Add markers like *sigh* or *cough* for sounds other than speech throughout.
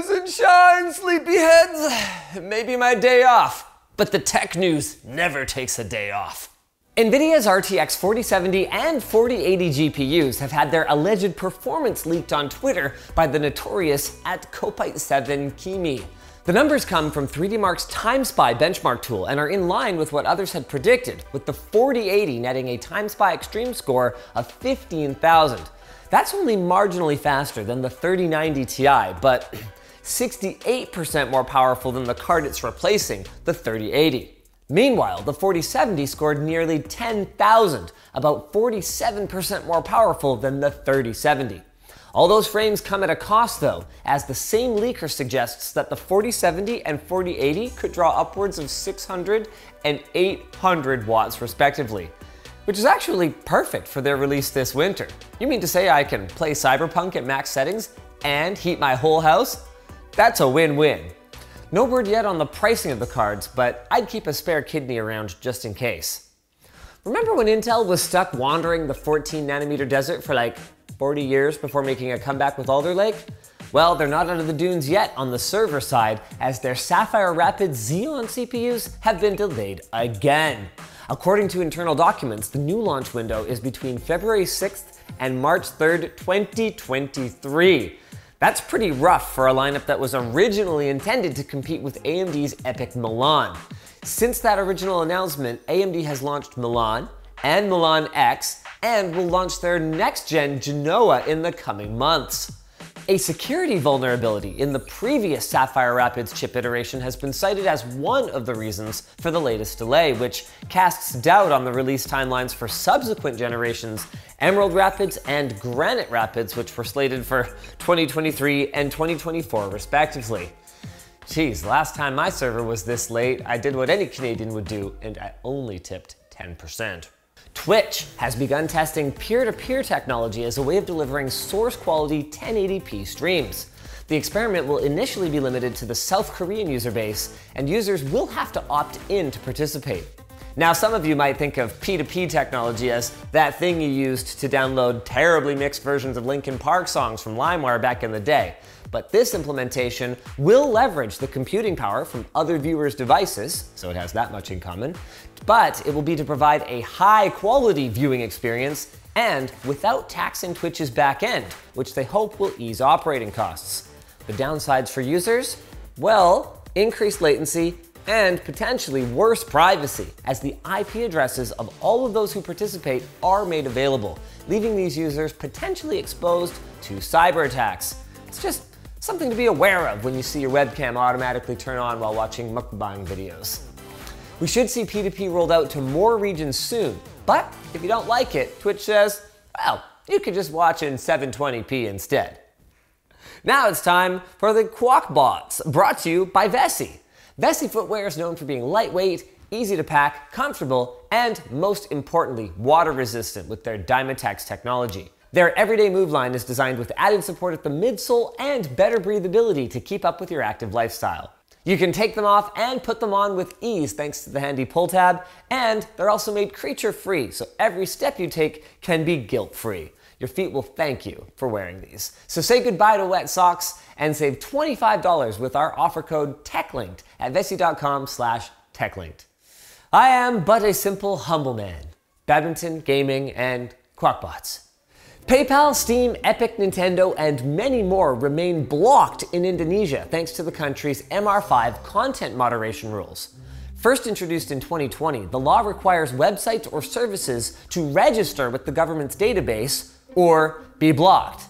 Rise and shine, sleepyheads. It may be my day off, but the tech news never takes a day off. NVIDIA's RTX 4070 and 4080 GPUs have had their alleged performance leaked on Twitter by the notorious at Kopite7 Kimi. The numbers come from 3DMark's TimeSpy benchmark tool and are in line with what others had predicted, with the 4080 netting a TimeSpy Extreme score of 15,000. That's only marginally faster than the 3090 Ti, but 68% more powerful than the card it's replacing, the 3080. Meanwhile, the 4070 scored nearly 10,000, about 47% more powerful than the 3070. All those frames come at a cost though, as the same leaker suggests that the 4070 and 4080 could draw upwards of 600 and 800 watts respectively, which is actually perfect for their release this winter. You mean to say I can play Cyberpunk at max settings and heat my whole house? That's a win-win. No word yet on the pricing of the cards, but I'd keep a spare kidney around just in case. Remember when Intel was stuck wandering the 14 nanometer desert for like 40 years before making a comeback with Alder Lake? Well, they're not out of the dunes yet on the server side, as their Sapphire Rapids Xeon CPUs have been delayed again. According to internal documents, the new launch window is between February 6th and March 3rd, 2023. That's pretty rough for a lineup that was originally intended to compete with AMD's EPYC Milan. Since that original announcement, AMD has launched Milan and Milan X and will launch their next gen Genoa in the coming months. A security vulnerability in the previous Sapphire Rapids chip iteration has been cited as one of the reasons for the latest delay, which casts doubt on the release timelines for subsequent generations Emerald Rapids and Granite Rapids, which were slated for 2023 and 2024 respectively. Geez, last time my server was this late, I did what any Canadian would do, and I only tipped 10%. Twitch has begun testing peer-to-peer technology as a way of delivering source-quality 1080p streams. The experiment will initially be limited to the South Korean user base, and users will have to opt in to participate. Now, some of you might think of P2P technology as that thing you used to download terribly mixed versions of Linkin Park songs from LimeWire back in the day. But this implementation will leverage the computing power from other viewers' devices, so it has that much in common, but it will be to provide a high quality viewing experience and without taxing Twitch's back end, which they hope will ease operating costs. The downsides for users? Well, increased latency and potentially worse privacy, as the IP addresses of all of those who participate are made available, leaving these users potentially exposed to cyber attacks. It's just something to be aware of when you see your webcam automatically turn on while watching mukbang videos. We should see P2P rolled out to more regions soon, but if you don't like it, Twitch says, well, you could just watch in 720p instead. Now it's time for the Quackbots, brought to you by Vessi. Vessi footwear is known for being lightweight, easy to pack, comfortable, and most importantly, water resistant with their Dymatex technology. Their everyday move line is designed with added support at the midsole and better breathability to keep up with your active lifestyle. You can take them off and put them on with ease thanks to the handy pull tab, and they're also made creature free, so every step you take can be guilt free. Your feet will thank you for wearing these. So say goodbye to wet socks and save $25 with our offer code TechLinked at vessi.com slash techlinked. I am but a simple, humble man. Badminton, gaming, and quackbots. PayPal, Steam, Epic, Nintendo, and many more remain blocked in Indonesia thanks to the country's MR5 content moderation rules. First introduced in 2020, the law requires websites or services to register with the government's database or be blocked.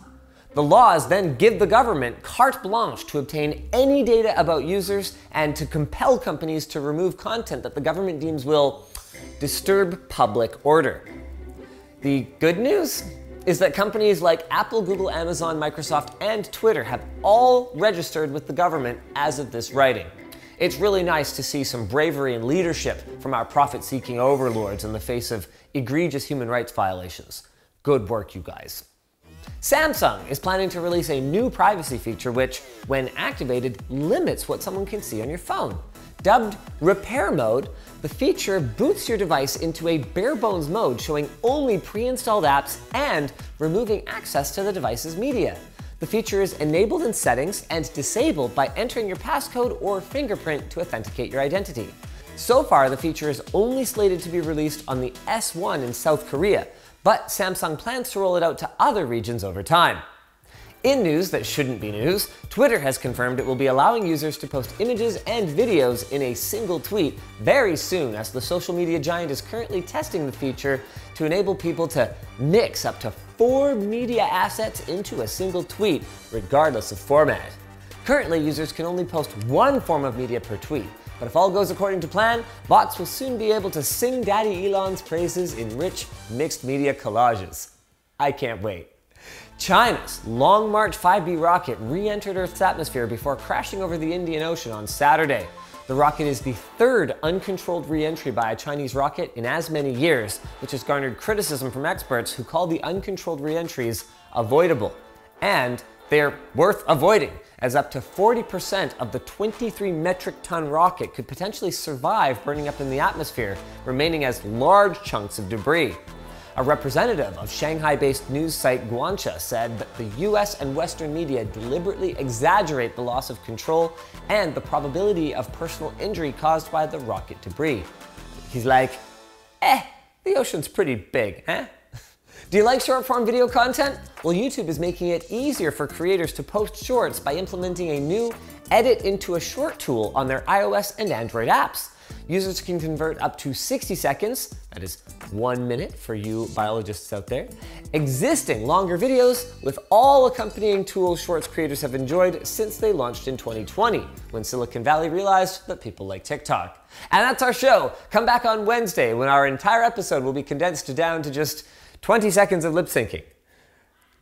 The laws then give the government carte blanche to obtain any data about users and to compel companies to remove content that the government deems will disturb public order. The good news is that companies like Apple, Google, Amazon, Microsoft, and Twitter have all registered with the government as of this writing. It's really nice to see some bravery and leadership from our profit seeking overlords in the face of egregious human rights violations. Good work, you guys. Samsung is planning to release a new privacy feature which, when activated, limits what someone can see on your phone. Dubbed Repair Mode, the feature boots your device into a bare bones mode showing only pre installed apps and removing access to the device's media. The feature is enabled in settings and disabled by entering your passcode or fingerprint to authenticate your identity. So far, the feature is only slated to be released on the S1 in South Korea, but Samsung plans to roll it out to other regions over time. In news that shouldn't be news, Twitter has confirmed it will be allowing users to post images and videos in a single tweet very soon, as the social media giant is currently testing the feature to enable people to mix up to four media assets into a single tweet, regardless of format. Currently, users can only post one form of media per tweet, but if all goes according to plan, bots will soon be able to sing Daddy Elon's praises in rich, mixed media collages. I can't wait. China's Long March 5B rocket re entered Earth's atmosphere before crashing over the Indian Ocean on Saturday. The rocket is the third uncontrolled re entry by a Chinese rocket in as many years, which has garnered criticism from experts who call the uncontrolled re entries avoidable. And they're worth avoiding, as up to 40% of the 23 metric ton rocket could potentially survive burning up in the atmosphere, remaining as large chunks of debris. A representative of Shanghai based news site Guancha said that the US and Western media deliberately exaggerate the loss of control and the probability of personal injury caused by the rocket debris. He's like, eh, the ocean's pretty big, eh? *laughs* Do you like short form video content? Well, YouTube is making it easier for creators to post shorts by implementing a new edit into a short tool on their iOS and Android apps. Users can convert up to 60 seconds, that is one minute for you biologists out there, existing longer videos with all accompanying tools Shorts creators have enjoyed since they launched in 2020, when Silicon Valley realized that people like TikTok. And that's our show. Come back on Wednesday when our entire episode will be condensed down to just 20 seconds of lip syncing.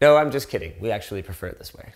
No, I'm just kidding. We actually prefer it this way.